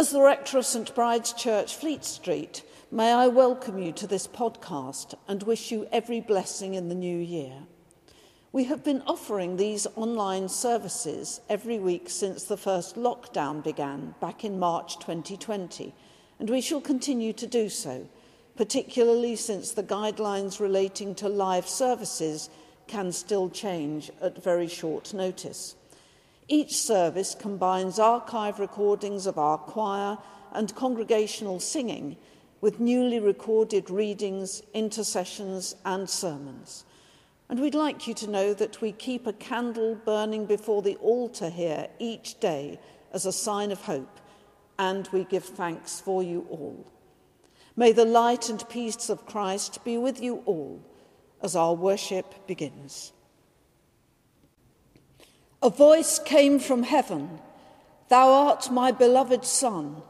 As the rector of St Bride's Church, Fleet Street, may I welcome you to this podcast and wish you every blessing in the new year. We have been offering these online services every week since the first lockdown began back in March 2020, and we shall continue to do so, particularly since the guidelines relating to live services can still change at very short notice. Each service combines archive recordings of our choir and congregational singing with newly recorded readings, intercessions, and sermons. And we'd like you to know that we keep a candle burning before the altar here each day as a sign of hope, and we give thanks for you all. May the light and peace of Christ be with you all as our worship begins. A voice came from heaven Thou art my beloved Son,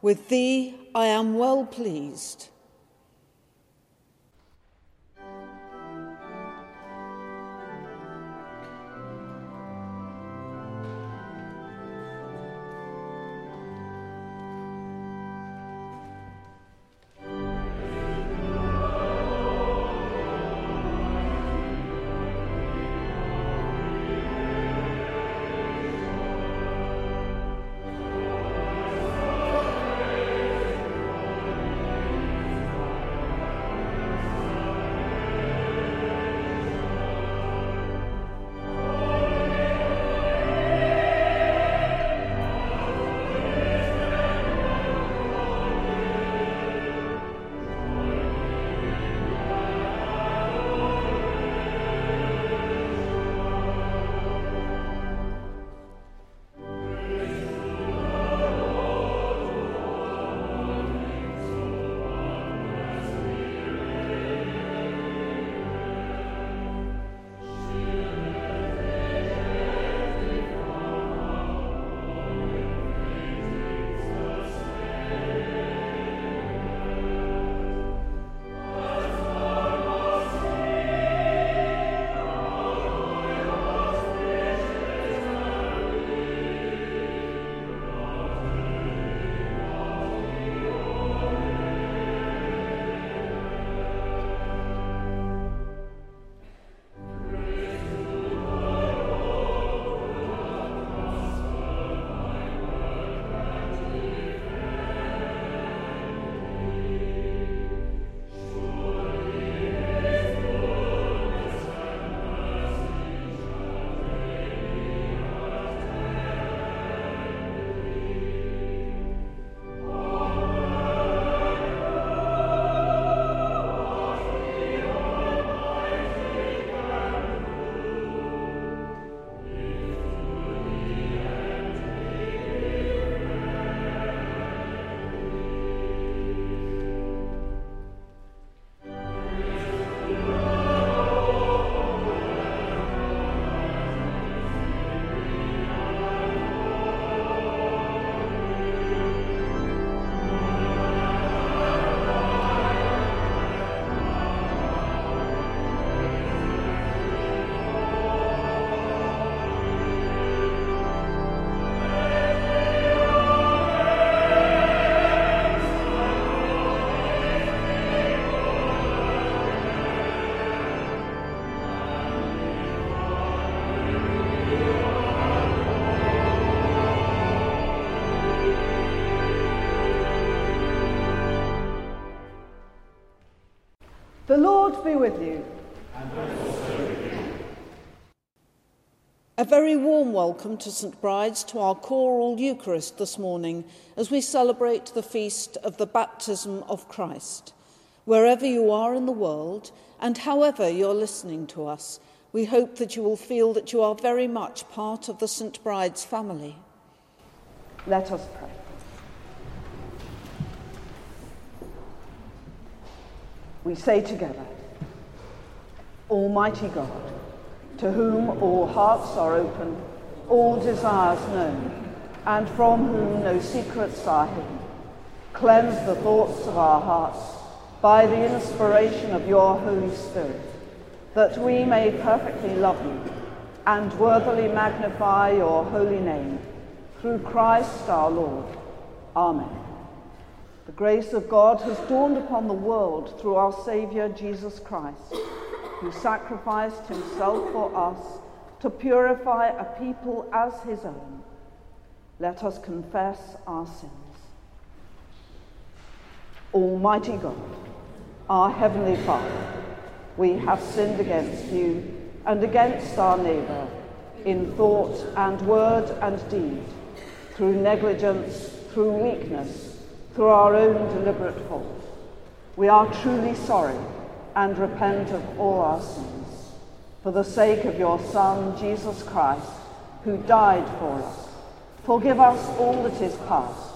with thee I am well pleased. Welcome to St Bride's to our choral Eucharist this morning as we celebrate the feast of the baptism of Christ. Wherever you are in the world and however you're listening to us, we hope that you will feel that you are very much part of the St Bride's family. Let us pray. we say together, Almighty God, to whom all hearts are open, all desires known, and from whom no secrets are hidden, cleanse the thoughts of our hearts by the inspiration of your Holy Spirit, that we may perfectly love you and worthily magnify your holy name, through Christ our Lord. Amen. The grace of God has dawned upon the world through our Saviour Jesus Christ, who sacrificed himself for us to purify a people as his own. Let us confess our sins. Almighty God, our Heavenly Father, we have sinned against you and against our neighbour in thought and word and deed, through negligence, through weakness, through our own deliberate fault. We are truly sorry and repent of all our sins. For the sake of your Son, Jesus Christ, who died for us, forgive us all that is past,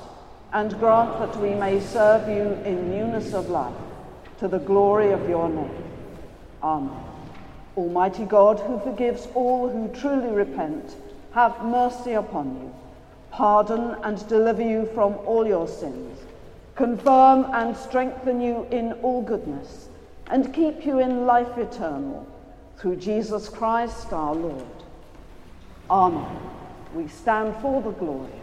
and grant that we may serve you in newness of life, to the glory of your name. Amen. Almighty God, who forgives all who truly repent, have mercy upon you, pardon and deliver you from all your sins, confirm and strengthen you in all goodness, and keep you in life eternal, through Jesus Christ our Lord. Amen. We stand for the glory.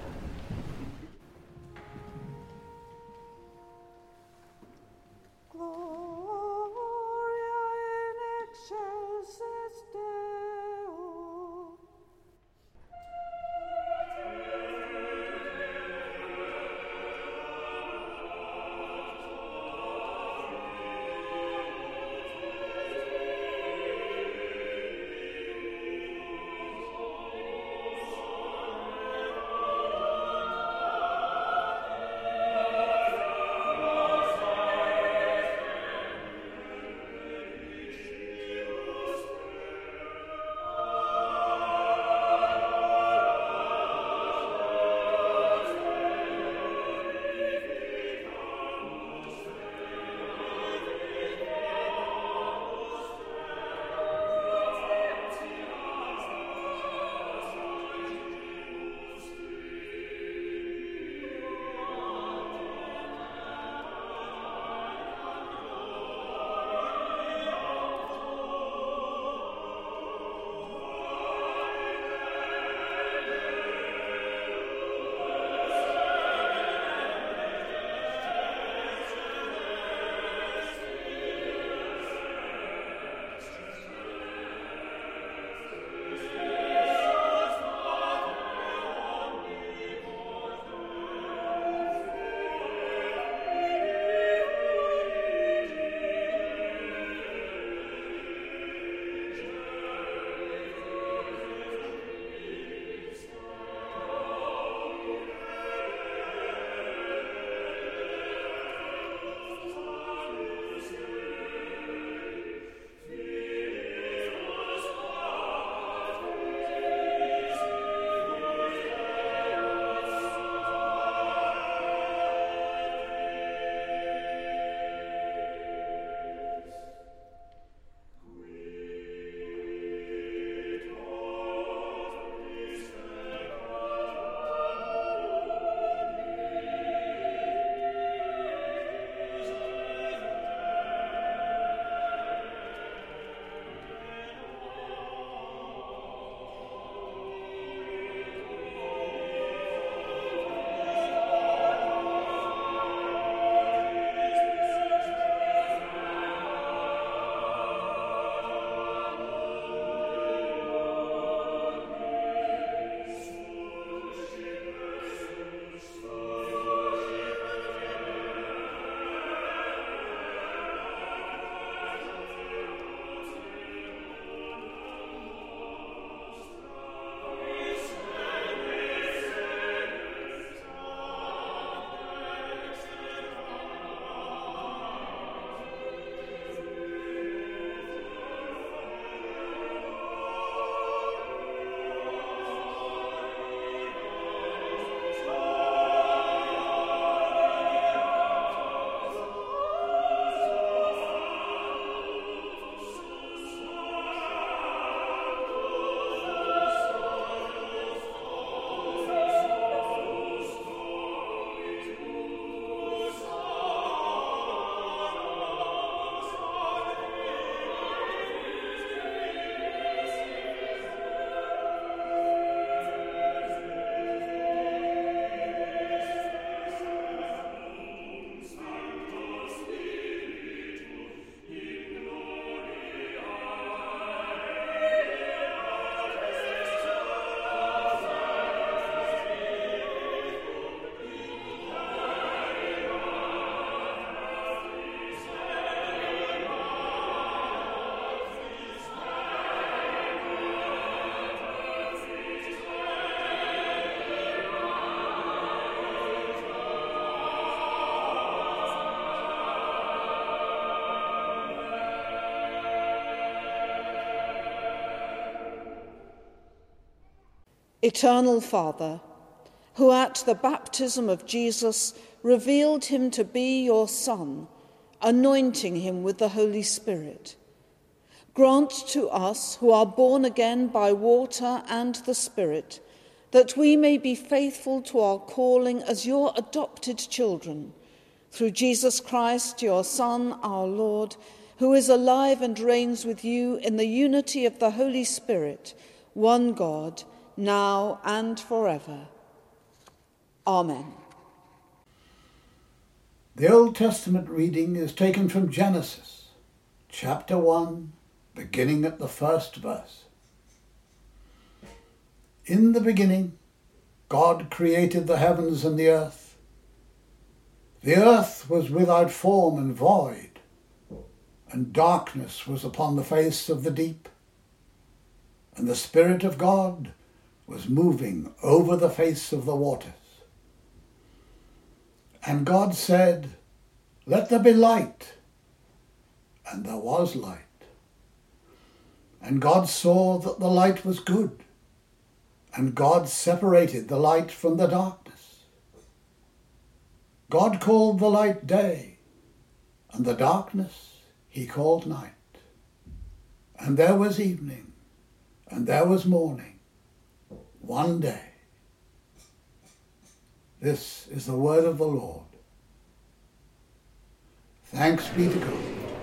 Eternal Father, who at the baptism of Jesus revealed him to be your Son, anointing him with the Holy Spirit, grant to us who are born again by water and the Spirit that we may be faithful to our calling as your adopted children, through Jesus Christ, your Son, our Lord, who is alive and reigns with you in the unity of the Holy Spirit, one God, now and forever. Amen. The Old Testament reading is taken from Genesis, chapter 1, beginning at the first verse. In the beginning, God created the heavens and the earth. The earth was without form and void, and darkness was upon the face of the deep. And the Spirit of God was moving over the face of the waters. And God said, Let there be light. And there was light. And God saw that the light was good and God separated the light from the darkness. God called the light day, and the darkness he called night. And there was evening, and there was morning, one day. This is the word of the Lord. Thanks be to God.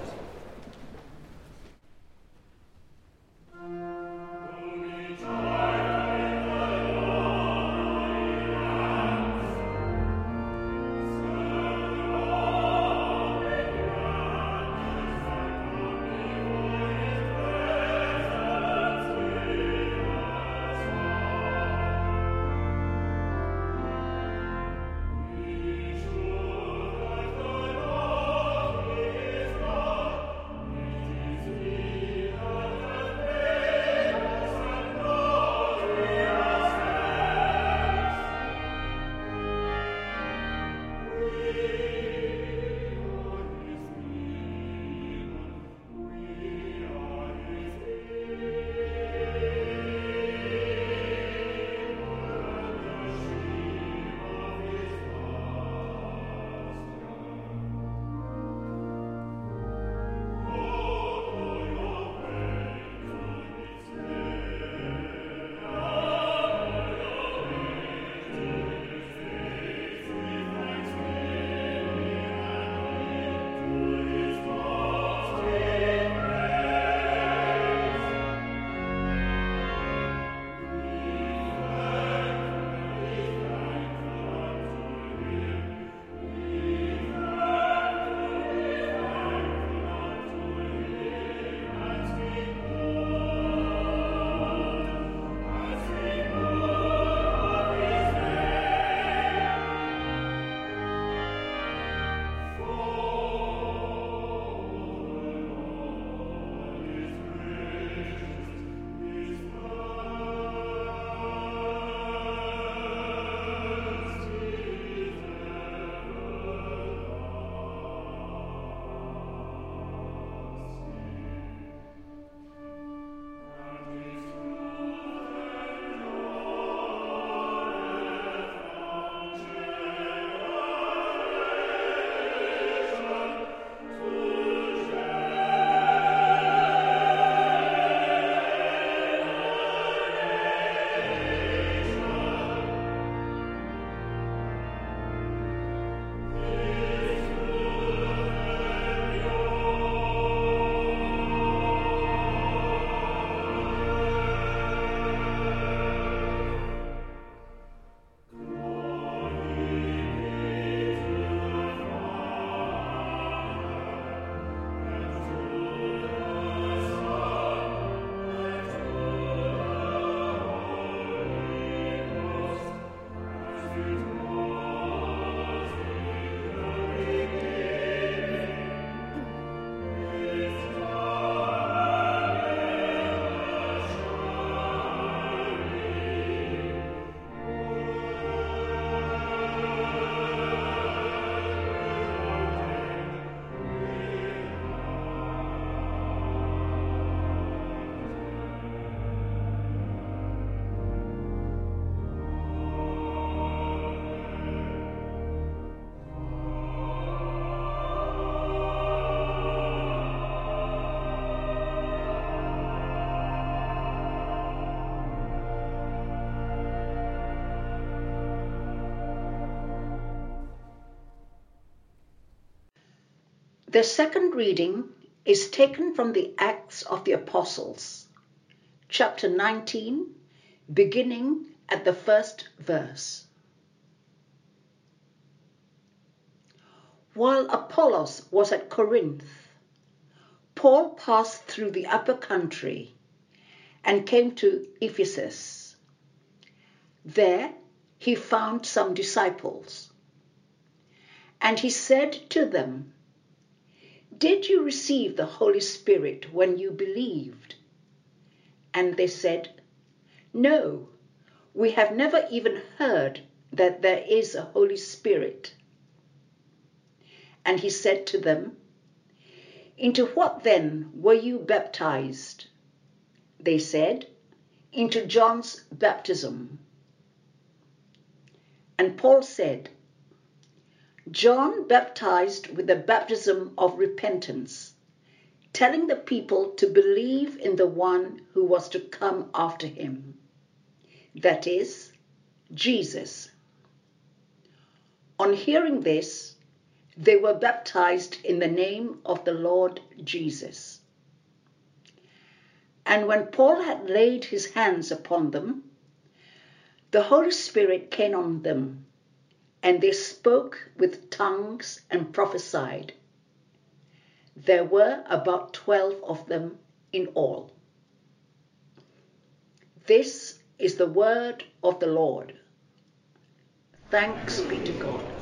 The second reading is taken from the Acts of the Apostles, chapter 19, beginning at the first verse. While Apollos was at Corinth, Paul passed through the upper country and came to Ephesus. There he found some disciples. And he said to them, Did you receive the Holy Spirit when you believed? And they said, No, we have never even heard that there is a Holy Spirit. And he said to them, Into what then were you baptized? They said, Into John's baptism. And Paul said, John baptized with the baptism of repentance, telling the people to believe in the one who was to come after him, that is, Jesus. On hearing this, they were baptized in the name of the Lord Jesus. And when Paul had laid his hands upon them, the Holy Spirit came on them and they spoke with tongues and prophesied. There were about twelve of them in all. This is the word of the Lord. Thanks be to God.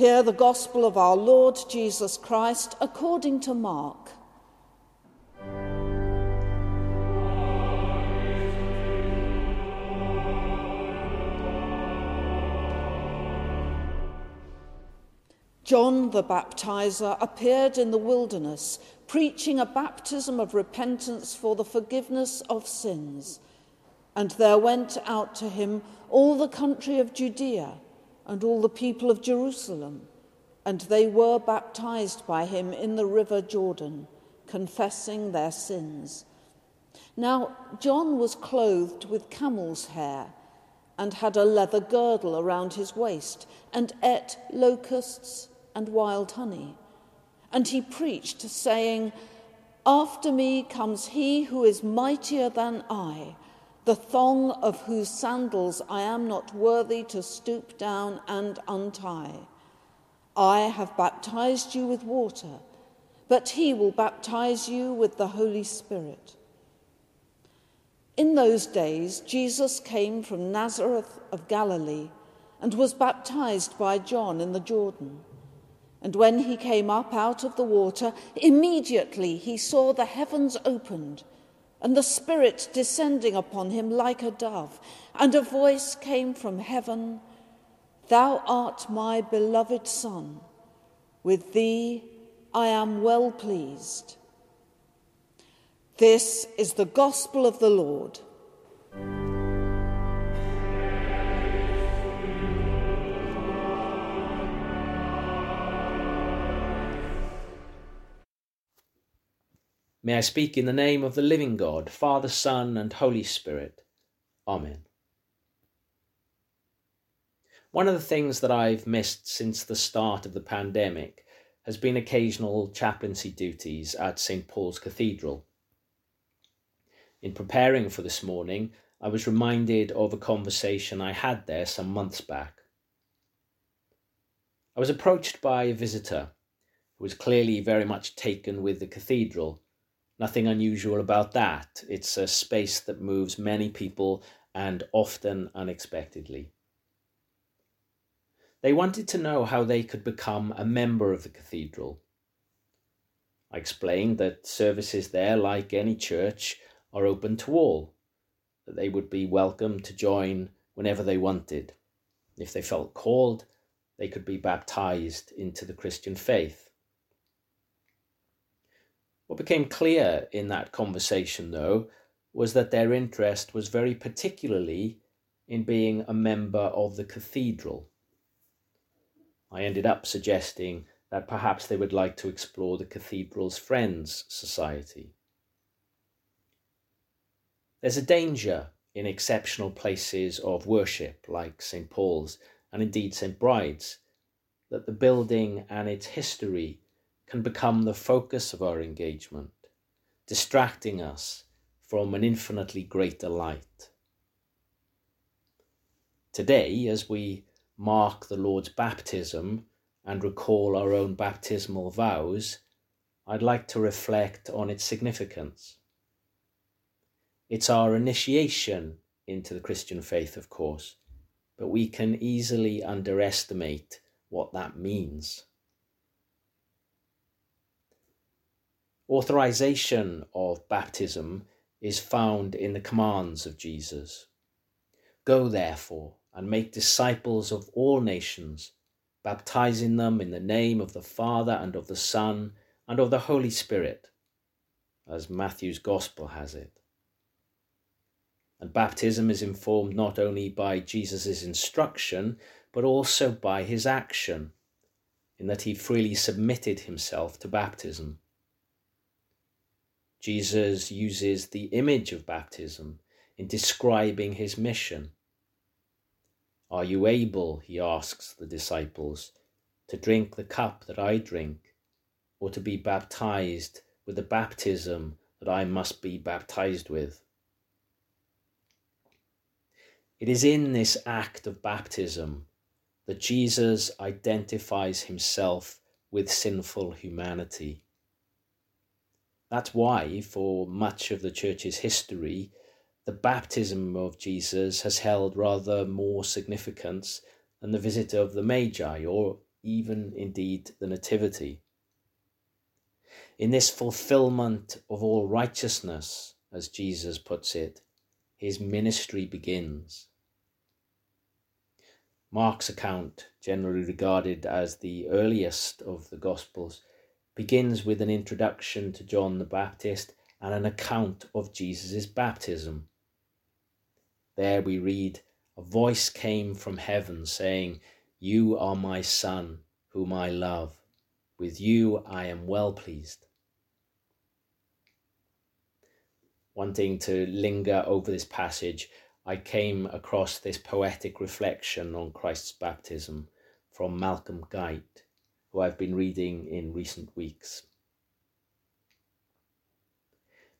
Hear the gospel of our Lord Jesus Christ according to Mark. John the baptizer appeared in the wilderness preaching a baptism of repentance for the forgiveness of sins. And there went out to him all the country of Judea and all the people of Jerusalem, and they were baptized by him in the river Jordan, confessing their sins. Now, John was clothed with camel's hair and had a leather girdle around his waist, and ate locusts and wild honey. And he preached, saying, After me comes he who is mightier than I, the thong of whose sandals I am not worthy to stoop down and untie. I have baptized you with water, but he will baptize you with the Holy Spirit. In those days, Jesus came from Nazareth of Galilee and was baptized by John in the Jordan. And when he came up out of the water, immediately he saw the heavens opened and the Spirit descending upon him like a dove. And a voice came from heaven Thou art my beloved Son, with thee I am well pleased. This is the gospel of the Lord. May I speak in the name of the living God, Father, Son, and Holy Spirit. Amen. One of the things that I've missed since the start of the pandemic has been occasional chaplaincy duties at St. Paul's Cathedral. In preparing for this morning, I was reminded of a conversation I had there some months back. I was approached by a visitor who was clearly very much taken with the cathedral Nothing unusual about that. It's a space that moves many people and often unexpectedly. They wanted to know how they could become a member of the cathedral. I explained that services there, like any church, are open to all, that they would be welcome to join whenever they wanted. If they felt called, they could be baptized into the Christian faith. What became clear in that conversation, though, was that their interest was very particularly in being a member of the cathedral. I ended up suggesting that perhaps they would like to explore the cathedral's Friends Society. There's a danger in exceptional places of worship like St. Paul's and indeed St. Bride's that the building and its history can become the focus of our engagement, distracting us from an infinitely greater light. Today, as we mark the Lord's baptism and recall our own baptismal vows, I'd like to reflect on its significance. It's our initiation into the Christian faith, of course, but we can easily underestimate what that means. Authorization of baptism is found in the commands of Jesus. Go therefore and make disciples of all nations, baptizing them in the name of the Father and of the Son and of the Holy Spirit, as Matthew's Gospel has it. And baptism is informed not only by Jesus' instruction, but also by his action, in that he freely submitted himself to baptism. Jesus uses the image of baptism in describing his mission. Are you able, he asks the disciples, to drink the cup that I drink, or to be baptized with the baptism that I must be baptized with? It is in this act of baptism that Jesus identifies himself with sinful humanity. That's why, for much of the church's history, the baptism of Jesus has held rather more significance than the visit of the Magi, or even indeed the Nativity. In this fulfillment of all righteousness, as Jesus puts it, his ministry begins. Mark's account, generally regarded as the earliest of the Gospels, begins with an introduction to John the Baptist and an account of Jesus' baptism. There we read, A voice came from heaven saying, You are my Son, whom I love. With you I am well pleased. Wanting to linger over this passage, I came across this poetic reflection on Christ's baptism from Malcolm Guite, who I've been reading in recent weeks.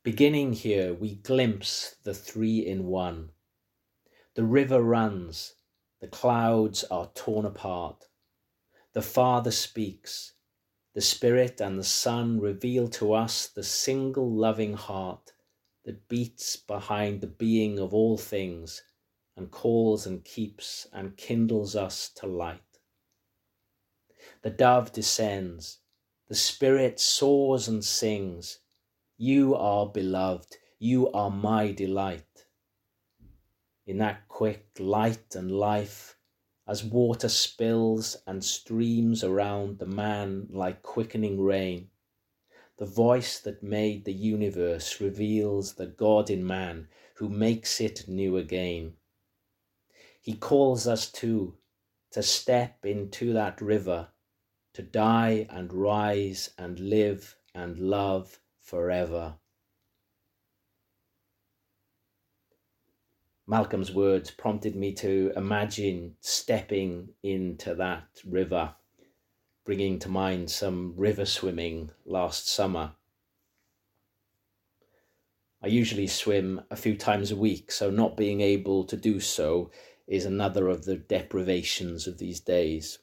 Beginning here, we glimpse the three in one. The river runs, the clouds are torn apart. The Father speaks, the Spirit and the Son reveal to us the single loving heart that beats behind the being of all things and calls and keeps and kindles us to light. The dove descends, the Spirit soars and sings you are beloved, you are my delight. In that quick light and life, as water spills and streams around the man like quickening rain, the voice that made the universe reveals the God in man who makes it new again. He calls us too to step into that river, to die and rise and live and love forever. Malcolm's words prompted me to imagine stepping into that river, bringing to mind some river swimming last summer. I usually swim a few times a week, so not being able to do so is another of the deprivations of these days.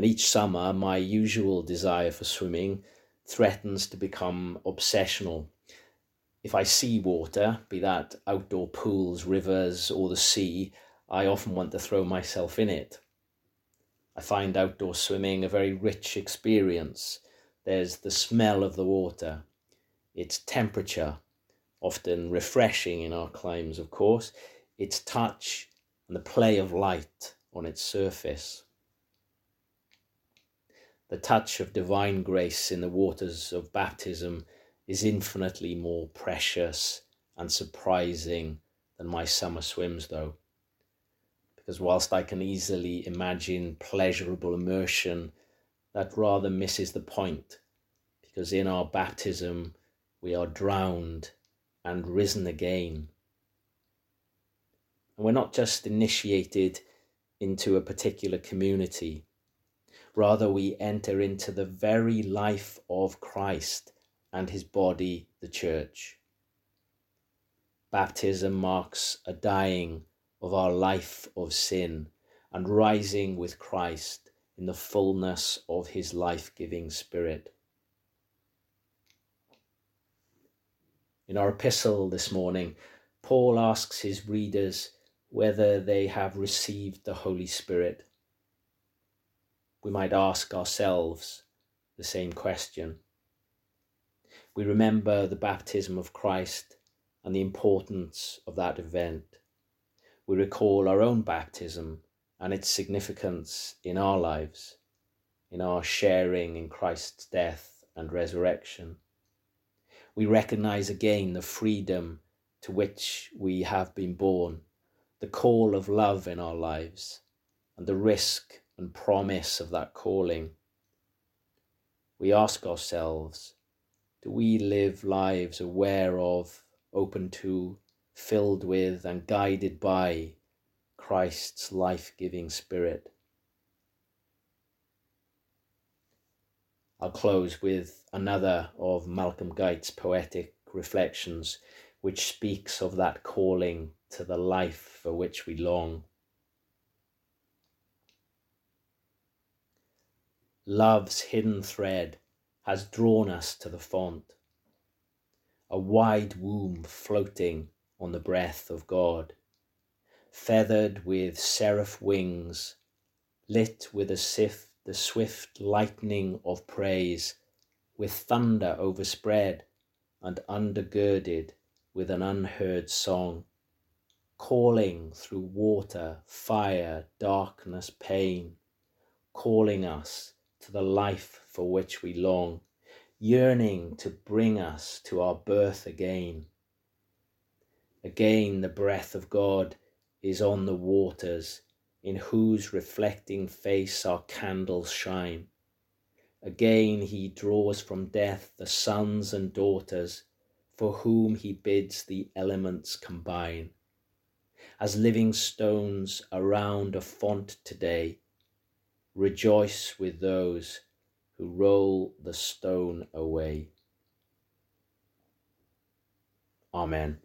And each summer, my usual desire for swimming threatens to become obsessional. If I see water, be that outdoor pools, rivers, or the sea, I often want to throw myself in it. I find outdoor swimming a very rich experience. There's the smell of the water, its temperature, often refreshing in our climes, of course, its touch, and the play of light on its surface. The touch of divine grace in the waters of baptism is infinitely more precious and surprising than my summer swims, though. Because whilst I can easily imagine pleasurable immersion, that rather misses the point. Because in our baptism, we are drowned and risen again. And we're not just initiated into a particular community Rather, we enter into the very life of Christ and his body, the church. Baptism marks a dying of our life of sin and rising with Christ in the fullness of his life giving spirit. In our epistle this morning, Paul asks his readers whether they have received the Holy Spirit we might ask ourselves the same question. We remember the baptism of Christ and the importance of that event. We recall our own baptism and its significance in our lives, in our sharing in Christ's death and resurrection. We recognize again the freedom to which we have been born, the call of love in our lives, and the risk and promise of that calling, we ask ourselves do we live lives aware of, open to, filled with, and guided by Christ's life giving Spirit? I'll close with another of Malcolm Guite's poetic reflections, which speaks of that calling to the life for which we long. Love's hidden thread has drawn us to the font, a wide womb floating on the breath of God, feathered with seraph wings, lit with a sift, the swift lightning of praise, with thunder overspread and undergirded with an unheard song, calling through water, fire, darkness, pain, calling us to the life for which we long, yearning to bring us to our birth again. Again, the breath of God is on the waters, in whose reflecting face our candles shine. Again, he draws from death the sons and daughters, for whom he bids the elements combine. As living stones around a font today, rejoice with those who roll the stone away. Amen.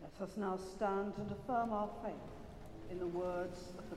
Let us now stand and affirm our faith in the words of the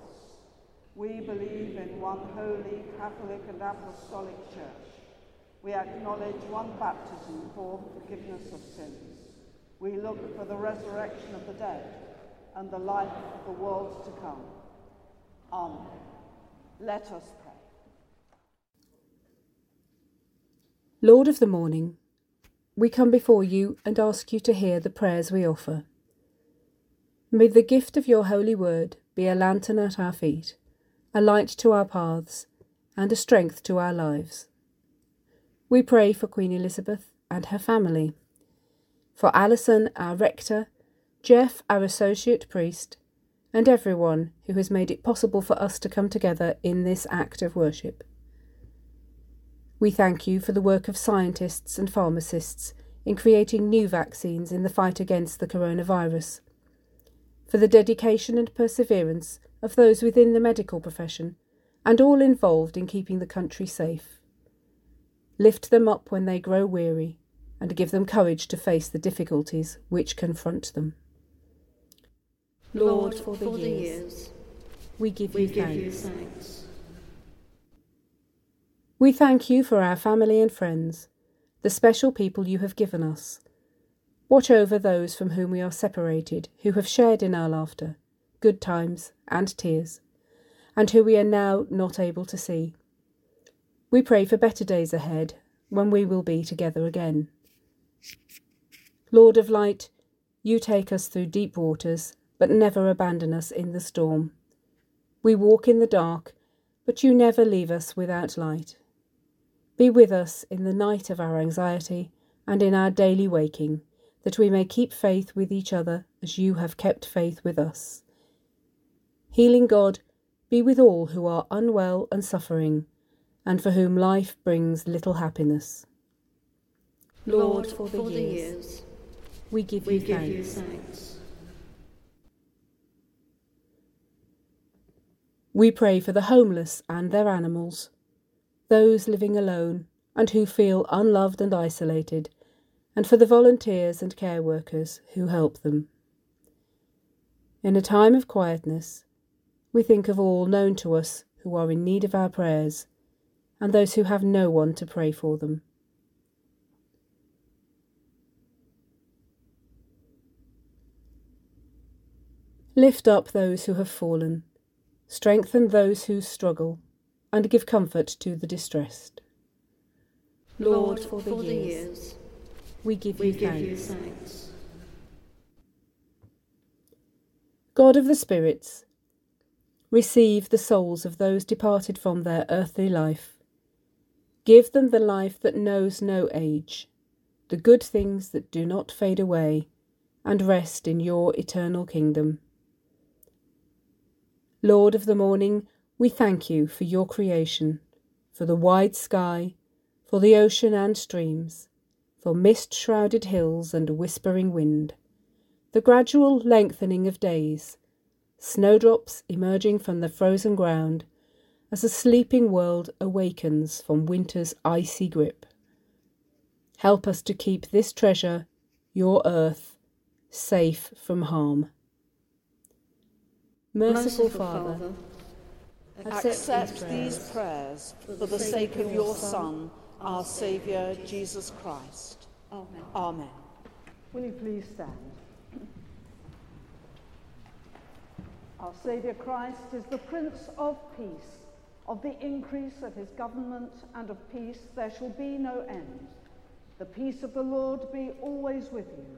We believe in one holy, Catholic and Apostolic Church. We acknowledge one baptism for the forgiveness of sins. We look for the resurrection of the dead and the life of the world to come. Amen. Let us pray. Lord of the morning, we come before you and ask you to hear the prayers we offer. May the gift of your holy word be a lantern at our feet, a light to our paths, and a strength to our lives. We pray for Queen Elizabeth and her family, for Alison, our rector, Jeff, our associate priest, and everyone who has made it possible for us to come together in this act of worship. We thank you for the work of scientists and pharmacists in creating new vaccines in the fight against the coronavirus, for the dedication and perseverance of those within the medical profession and all involved in keeping the country safe. Lift them up when they grow weary and give them courage to face the difficulties which confront them. Lord, for the, for years, the years, we give, we you, give thanks. you thanks. We thank you for our family and friends, the special people you have given us. Watch over those from whom we are separated, who have shared in our laughter, good times, and tears, and who we are now not able to see. We pray for better days ahead, when we will be together again. Lord of light, you take us through deep waters, but never abandon us in the storm. We walk in the dark, but you never leave us without light. Be with us in the night of our anxiety and in our daily waking, that we may keep faith with each other as you have kept faith with us. Healing God, be with all who are unwell and suffering, and for whom life brings little happiness. Lord, for the, for years, the years, we give, we you, give thanks. you thanks. We pray for the homeless and their animals, those living alone and who feel unloved and isolated, and for the volunteers and care workers who help them. In a time of quietness, we think of all known to us who are in need of our prayers, and those who have no one to pray for them. Lift up those who have fallen, strengthen those who struggle, and give comfort to the distressed. Lord, for the, years, we give, we you, give thanks. you thanks. God of the spirits, receive the souls of those departed from their earthly life. Give them the life that knows no age, the good things that do not fade away, and rest in your eternal kingdom. Lord of the morning, we thank you for your creation, for the wide sky, for the ocean and streams, for mist shrouded hills and whispering wind, the gradual lengthening of days, snowdrops emerging from the frozen ground as the sleeping world awakens from winter's icy grip. Help us to keep this treasure, your earth, safe from harm. Merciful, Father, Accept these prayers for the sake of your Son, our Saviour, Jesus Christ. Amen. Amen. Will you please stand? Our Saviour Christ is the Prince of Peace. Of the increase of his government and of peace there shall be no end. The peace of the Lord be always with you.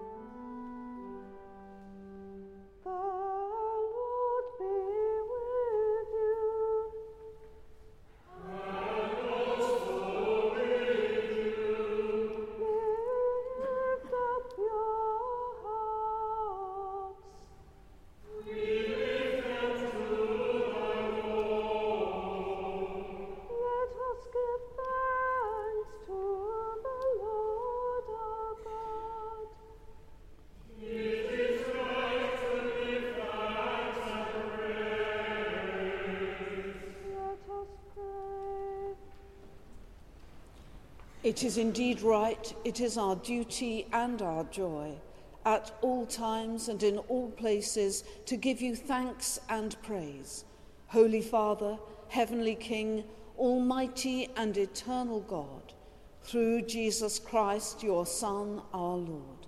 It is indeed right, it is our duty and our joy, at all times and in all places, to give you thanks and praise. Holy Father, Heavenly King, Almighty and eternal God, through Jesus Christ, your Son, our Lord.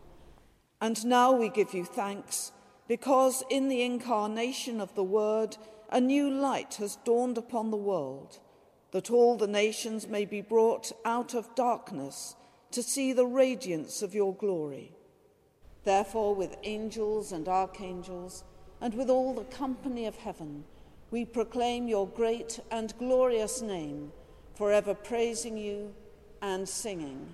And now we give you thanks, because in the incarnation of the Word, a new light has dawned upon the world that all the nations may be brought out of darkness to see the radiance of your glory. Therefore, with angels and archangels, and with all the company of heaven, we proclaim your great and glorious name, forever praising you and singing.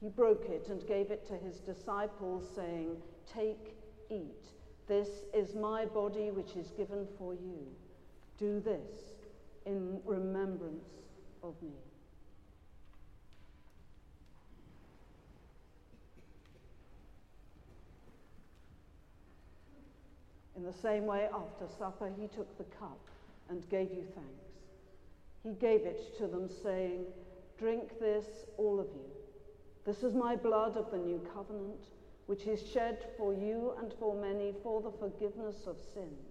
He broke it and gave it to his disciples, saying, Take, eat. This is my body, which is given for you. Do this in remembrance of me. In the same way, after supper, he took the cup and gave you thanks. He gave it to them, saying, Drink this, all of you. This is my blood of the new covenant, which is shed for you and for many for the forgiveness of sins.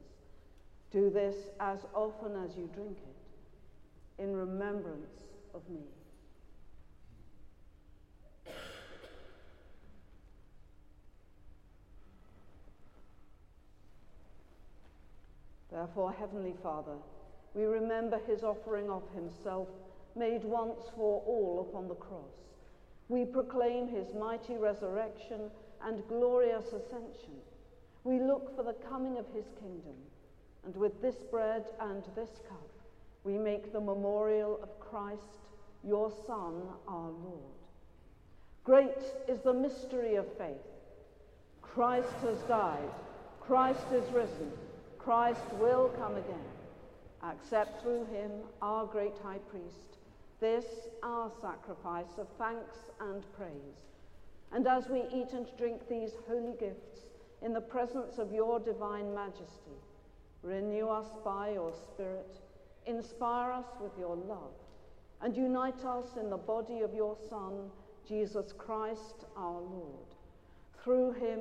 Do this as often as you drink it, in remembrance of me. Therefore, Heavenly Father, we remember his offering of himself, made once for all upon the cross. We proclaim his mighty resurrection and glorious ascension. We look for the coming of his kingdom. And with this bread and this cup, we make the memorial of Christ, your Son, our Lord. Great is the mystery of faith. Christ has died. Christ is risen. Christ will come again. Accept through him, our great high priest, this our sacrifice of thanks and praise. And as we eat and drink these holy gifts in the presence of your divine majesty, renew us by your Spirit, inspire us with your love, and unite us in the body of your Son, Jesus Christ our Lord. Through him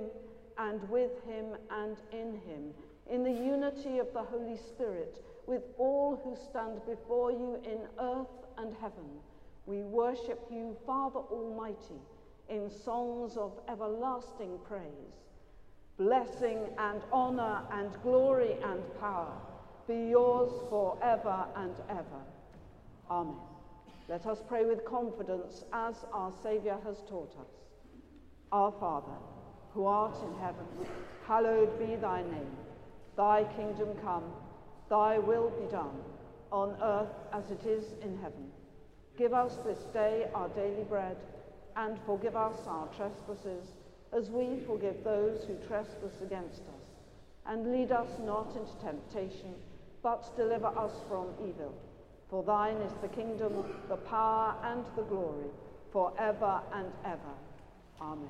and with him and in him, in the unity of the Holy Spirit, with all who stand before you in earth and heaven, we worship you, Father Almighty, in songs of everlasting praise. Blessing and honor and glory and power be yours forever and ever. Amen. Let us pray with confidence as our Saviour has taught us. Our Father, who art in heaven, hallowed be thy name. Thy kingdom come, thy will be done, on earth as it is in heaven. Give us this day our daily bread, and forgive us our trespasses, as we forgive those who trespass against us. And lead us not into temptation, but deliver us from evil. For thine is the kingdom, the power, and the glory, for ever and ever. Amen.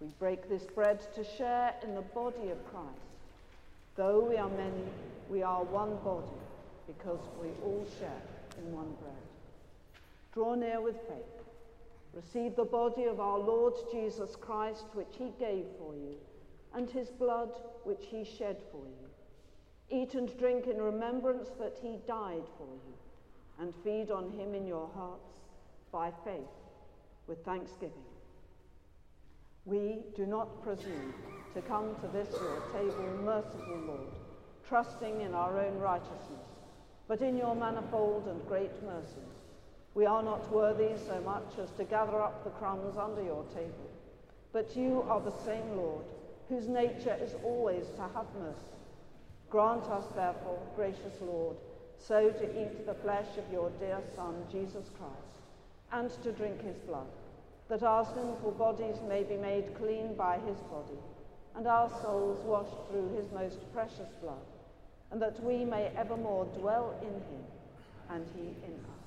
We break this bread to share in the body of Christ. Though we are many, we are one body, because we all share in one bread. Draw near with faith. Receive the body of our Lord Jesus Christ, which he gave for you, and his blood, which he shed for you. Eat and drink in remembrance that he died for you, and feed on him in your hearts by faith with thanksgiving. We do not presume to come to this your table, merciful Lord, trusting in our own righteousness, but in your manifold and great mercies. we are not worthy so much as to gather up the crumbs under your table. But you are the same Lord, whose nature is always to have mercy. Grant us, therefore, gracious Lord, so to eat the flesh of your dear Son, Jesus Christ, and to drink his blood, that our sinful bodies may be made clean by his body, and our souls washed through his most precious blood, and that we may evermore dwell in him, and he in us.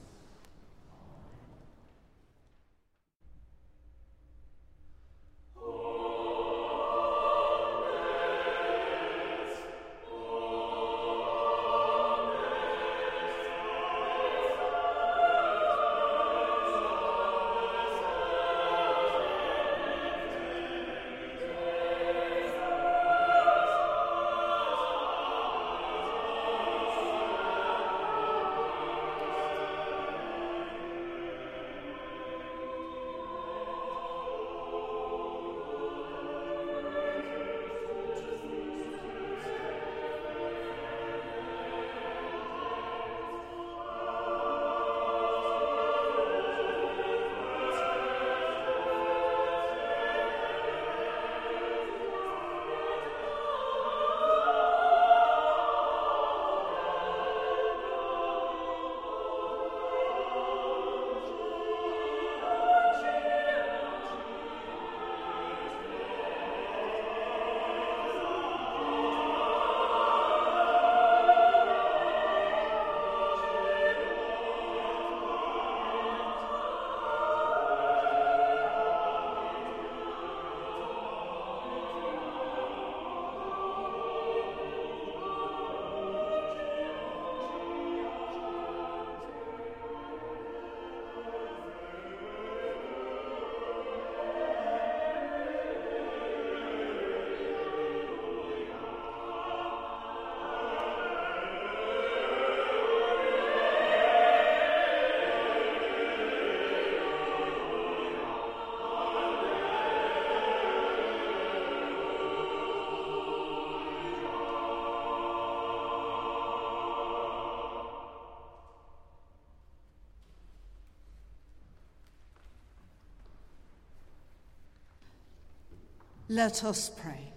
Let us pray.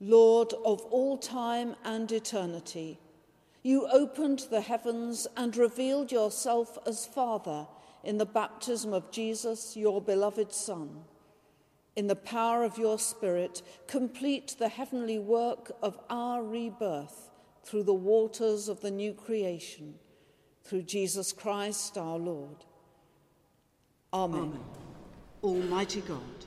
Lord of all time and eternity, you opened the heavens and revealed yourself as Father in the baptism of Jesus, your beloved Son. In the power of your Spirit, complete the heavenly work of our rebirth through the waters of the new creation, through Jesus Christ our Lord. Amen. Amen. Almighty God,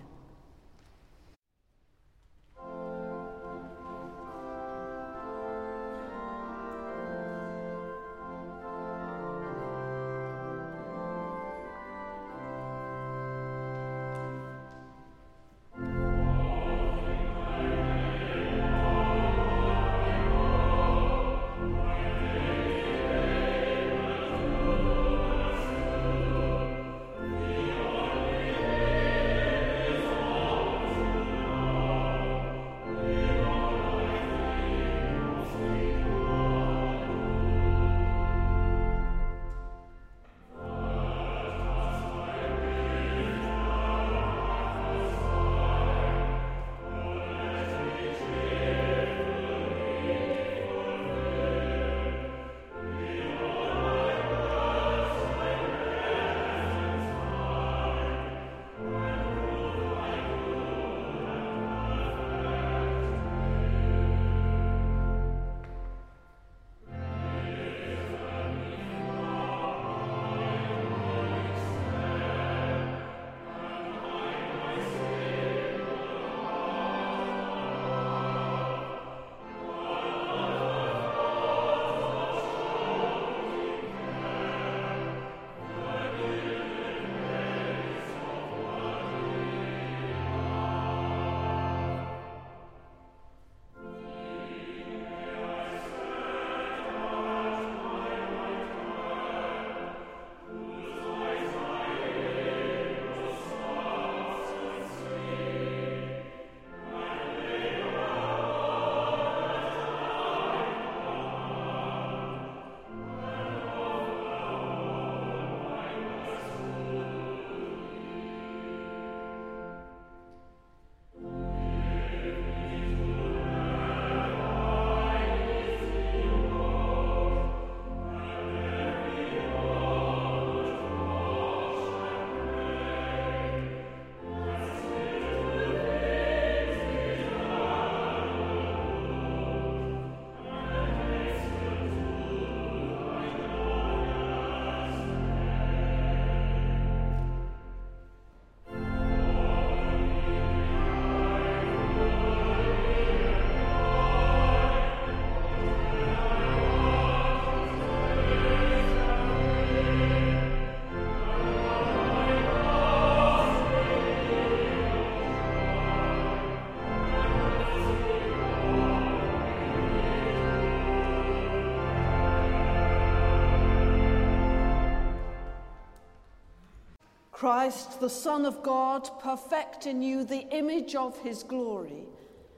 Christ, the Son of God, perfect in you the image of his glory,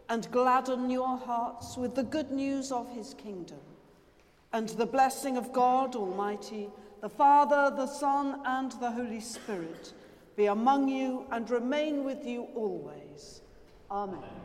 and gladden your hearts with the good news of his kingdom. And the blessing of God Almighty, the Father, the Son, and the Holy Spirit be among you and remain with you always. Amen.